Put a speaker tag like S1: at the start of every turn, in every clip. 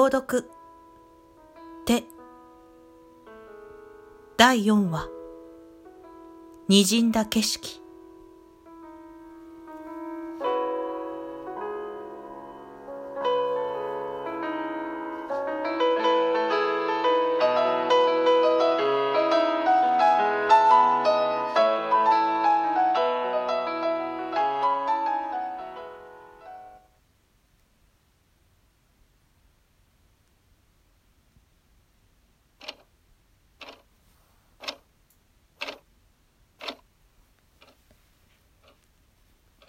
S1: 朗読。手第4話。にじんだ景色。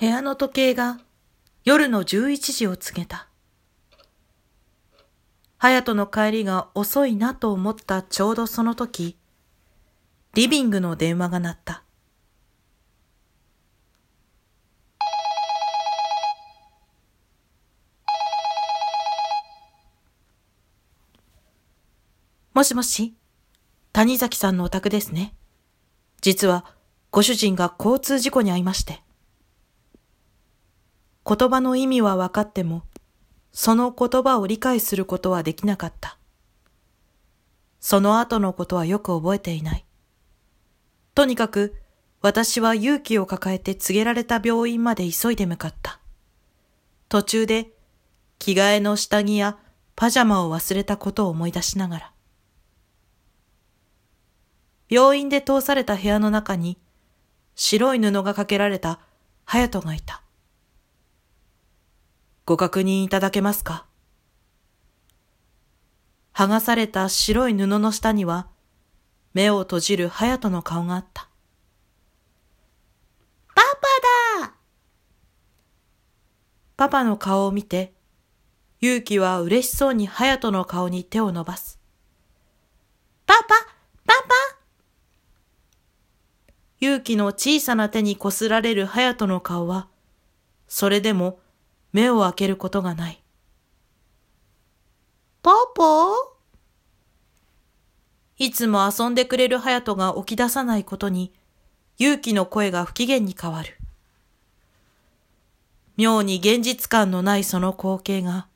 S1: 部屋の時計が夜の11時を告げた。隼人の帰りが遅いなと思ったちょうどその時、リビングの電話が鳴った。もしもし、谷崎さんのお宅ですね。実は、ご主人が交通事故に遭いまして。言葉の意味は分かっても、その言葉を理解することはできなかった。その後のことはよく覚えていない。とにかく、私は勇気を抱えて告げられた病院まで急いで向かった。途中で、着替えの下着やパジャマを忘れたことを思い出しながら。病院で通された部屋の中に、白い布がかけられた隼人がいた。ご確認いただけますか？剥がされた白い布の下には、目を閉じる隼人の顔があった。
S2: パパだ
S1: パパの顔を見て、勇気は嬉しそうに隼人の顔に手を伸ばす。
S2: パパ、パパ
S1: 勇気の小さな手にこすられる隼人の顔は、それでも目を開けることがない。
S2: パパ？
S1: いつも遊んでくれる隼人が起き出さないことに、勇気の声が不機嫌に変わる。妙に現実感のないその光景が、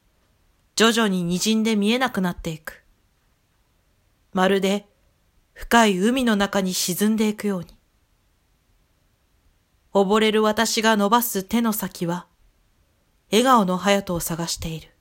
S1: 徐々に滲んで見えなくなっていく。まるで深い海の中に沈んでいくように。溺れる私が伸ばす手の先は、笑顔の隼人を探している。